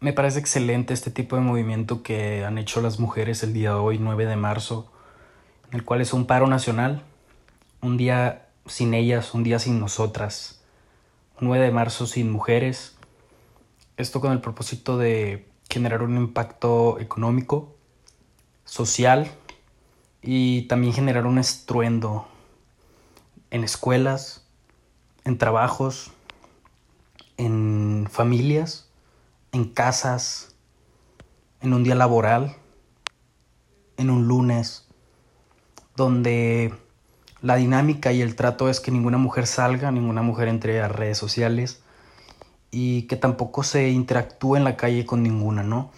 Me parece excelente este tipo de movimiento que han hecho las mujeres el día de hoy, 9 de marzo, en el cual es un paro nacional, un día sin ellas, un día sin nosotras, 9 de marzo sin mujeres, esto con el propósito de generar un impacto económico, social y también generar un estruendo en escuelas, en trabajos, en familias en casas, en un día laboral, en un lunes, donde la dinámica y el trato es que ninguna mujer salga, ninguna mujer entre a redes sociales y que tampoco se interactúe en la calle con ninguna, ¿no?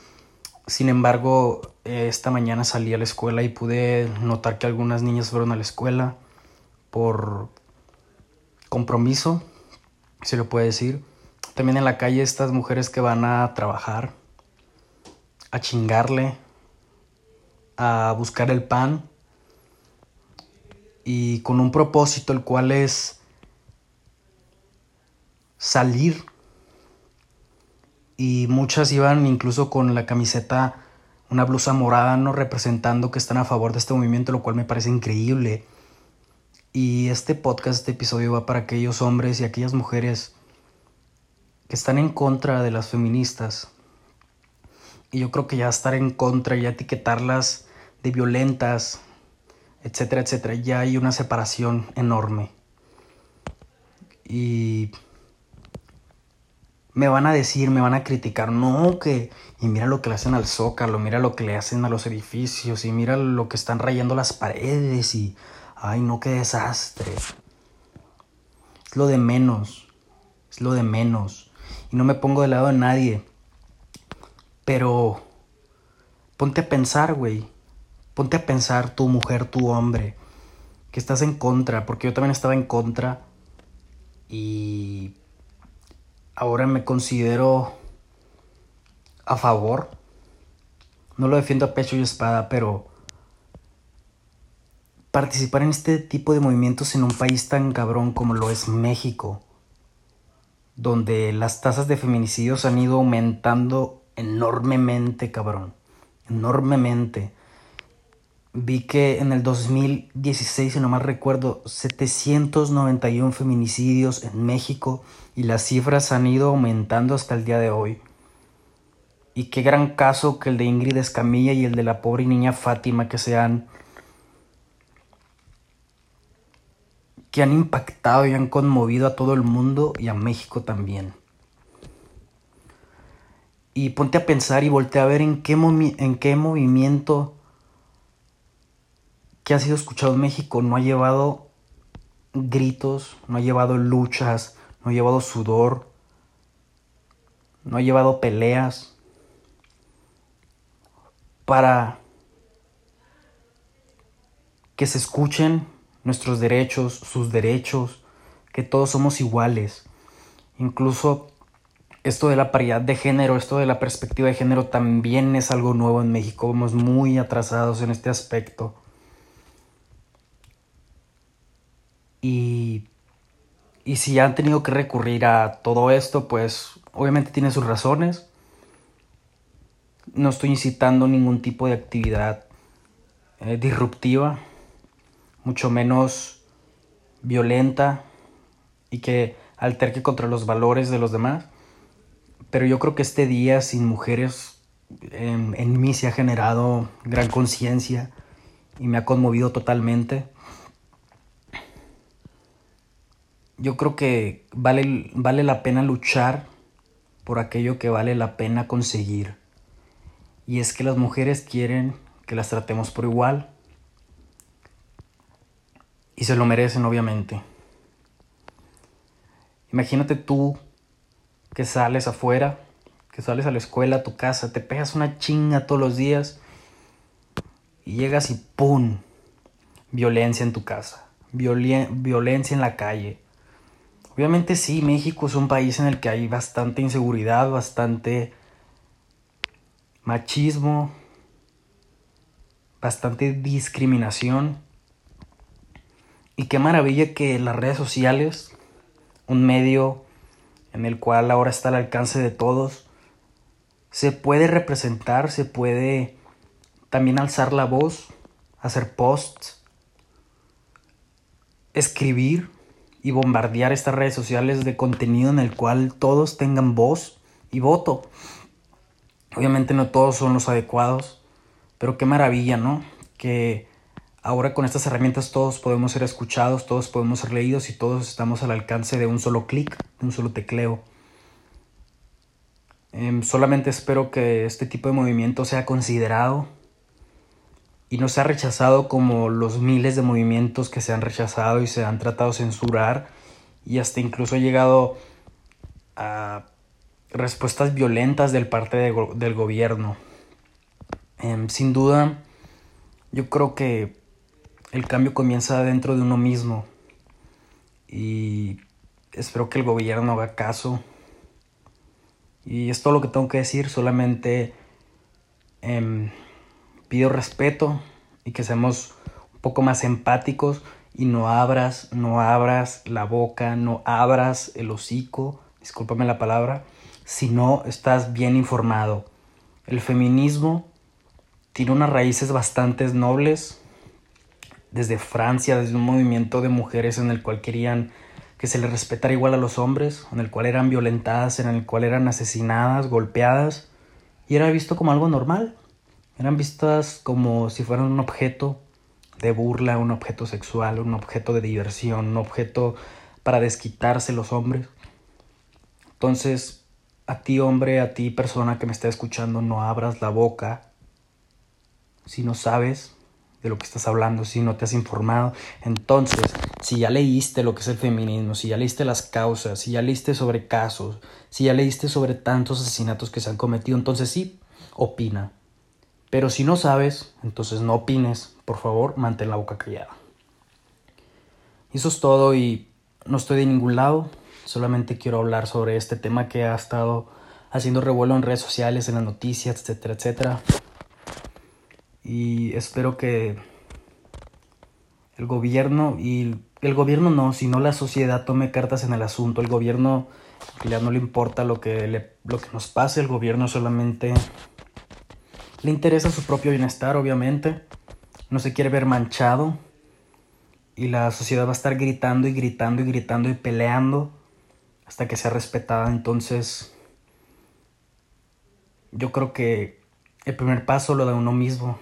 Sin embargo, esta mañana salí a la escuela y pude notar que algunas niñas fueron a la escuela por compromiso, se lo puede decir, también en la calle estas mujeres que van a trabajar, a chingarle, a buscar el pan y con un propósito el cual es salir. Y muchas iban incluso con la camiseta una blusa morada no representando que están a favor de este movimiento lo cual me parece increíble. Y este podcast este episodio va para aquellos hombres y aquellas mujeres que están en contra de las feministas. Y yo creo que ya estar en contra y etiquetarlas de violentas, etcétera, etcétera, ya hay una separación enorme. Y me van a decir, me van a criticar, no, que, y mira lo que le hacen al zócalo, mira lo que le hacen a los edificios, y mira lo que están rayando las paredes, y, ay, no, qué desastre. Es lo de menos, es lo de menos y no me pongo del lado de nadie. Pero ponte a pensar, güey. Ponte a pensar, tu mujer, tu hombre, que estás en contra, porque yo también estaba en contra y ahora me considero a favor. No lo defiendo a pecho y espada, pero participar en este tipo de movimientos en un país tan cabrón como lo es México donde las tasas de feminicidios han ido aumentando enormemente, cabrón. Enormemente. Vi que en el 2016, si no mal recuerdo, 791 feminicidios en México y las cifras han ido aumentando hasta el día de hoy. Y qué gran caso que el de Ingrid Escamilla y el de la pobre niña Fátima que se han que han impactado y han conmovido a todo el mundo y a México también. Y ponte a pensar y voltea a ver en qué, en qué movimiento que ha sido escuchado en México no ha llevado gritos, no ha llevado luchas, no ha llevado sudor, no ha llevado peleas para que se escuchen nuestros derechos, sus derechos, que todos somos iguales. Incluso esto de la paridad de género, esto de la perspectiva de género también es algo nuevo en México. Vamos muy atrasados en este aspecto. Y, y si han tenido que recurrir a todo esto, pues obviamente tiene sus razones. No estoy incitando ningún tipo de actividad eh, disruptiva mucho menos violenta y que alterque contra los valores de los demás. Pero yo creo que este día sin mujeres en, en mí se ha generado gran conciencia y me ha conmovido totalmente. Yo creo que vale, vale la pena luchar por aquello que vale la pena conseguir. Y es que las mujeres quieren que las tratemos por igual, y se lo merecen, obviamente. Imagínate tú que sales afuera, que sales a la escuela, a tu casa, te pegas una chinga todos los días y llegas y ¡pum! Violencia en tu casa, violencia en la calle. Obviamente sí, México es un país en el que hay bastante inseguridad, bastante machismo, bastante discriminación. Y qué maravilla que las redes sociales, un medio en el cual ahora está al alcance de todos, se puede representar, se puede también alzar la voz, hacer posts, escribir y bombardear estas redes sociales de contenido en el cual todos tengan voz y voto. Obviamente no todos son los adecuados, pero qué maravilla, ¿no? Que ahora con estas herramientas todos podemos ser escuchados, todos podemos ser leídos y todos estamos al alcance de un solo clic, de un solo tecleo. Em, solamente espero que este tipo de movimiento sea considerado y no sea rechazado como los miles de movimientos que se han rechazado y se han tratado de censurar y hasta incluso ha llegado a respuestas violentas del parte del gobierno. Em, sin duda, yo creo que el cambio comienza dentro de uno mismo y espero que el gobierno haga caso. Y es todo lo que tengo que decir, solamente... Em, pido respeto y que seamos un poco más empáticos y no abras, no abras la boca, no abras el hocico, discúlpame la palabra, si no estás bien informado. El feminismo tiene unas raíces bastante nobles, desde Francia, desde un movimiento de mujeres en el cual querían que se les respetara igual a los hombres, en el cual eran violentadas, en el cual eran asesinadas, golpeadas, y era visto como algo normal eran vistas como si fueran un objeto de burla, un objeto sexual, un objeto de diversión, un objeto para desquitarse los hombres. Entonces, a ti hombre, a ti persona que me está escuchando, no abras la boca si no sabes de lo que estás hablando, si no te has informado. Entonces, si ya leíste lo que es el feminismo, si ya leíste las causas, si ya leíste sobre casos, si ya leíste sobre tantos asesinatos que se han cometido, entonces sí, opina. Pero si no sabes, entonces no opines, por favor, mantén la boca callada. Eso es todo y no estoy de ningún lado, solamente quiero hablar sobre este tema que ha estado haciendo revuelo en redes sociales, en las noticias, etcétera, etcétera. Y espero que el gobierno y el gobierno no, sino la sociedad tome cartas en el asunto. El gobierno ya no le importa lo que, le, lo que nos pase, el gobierno solamente le interesa su propio bienestar, obviamente. No se quiere ver manchado. Y la sociedad va a estar gritando y gritando y gritando y peleando hasta que sea respetada. Entonces, yo creo que el primer paso lo da uno mismo.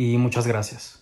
Y muchas gracias.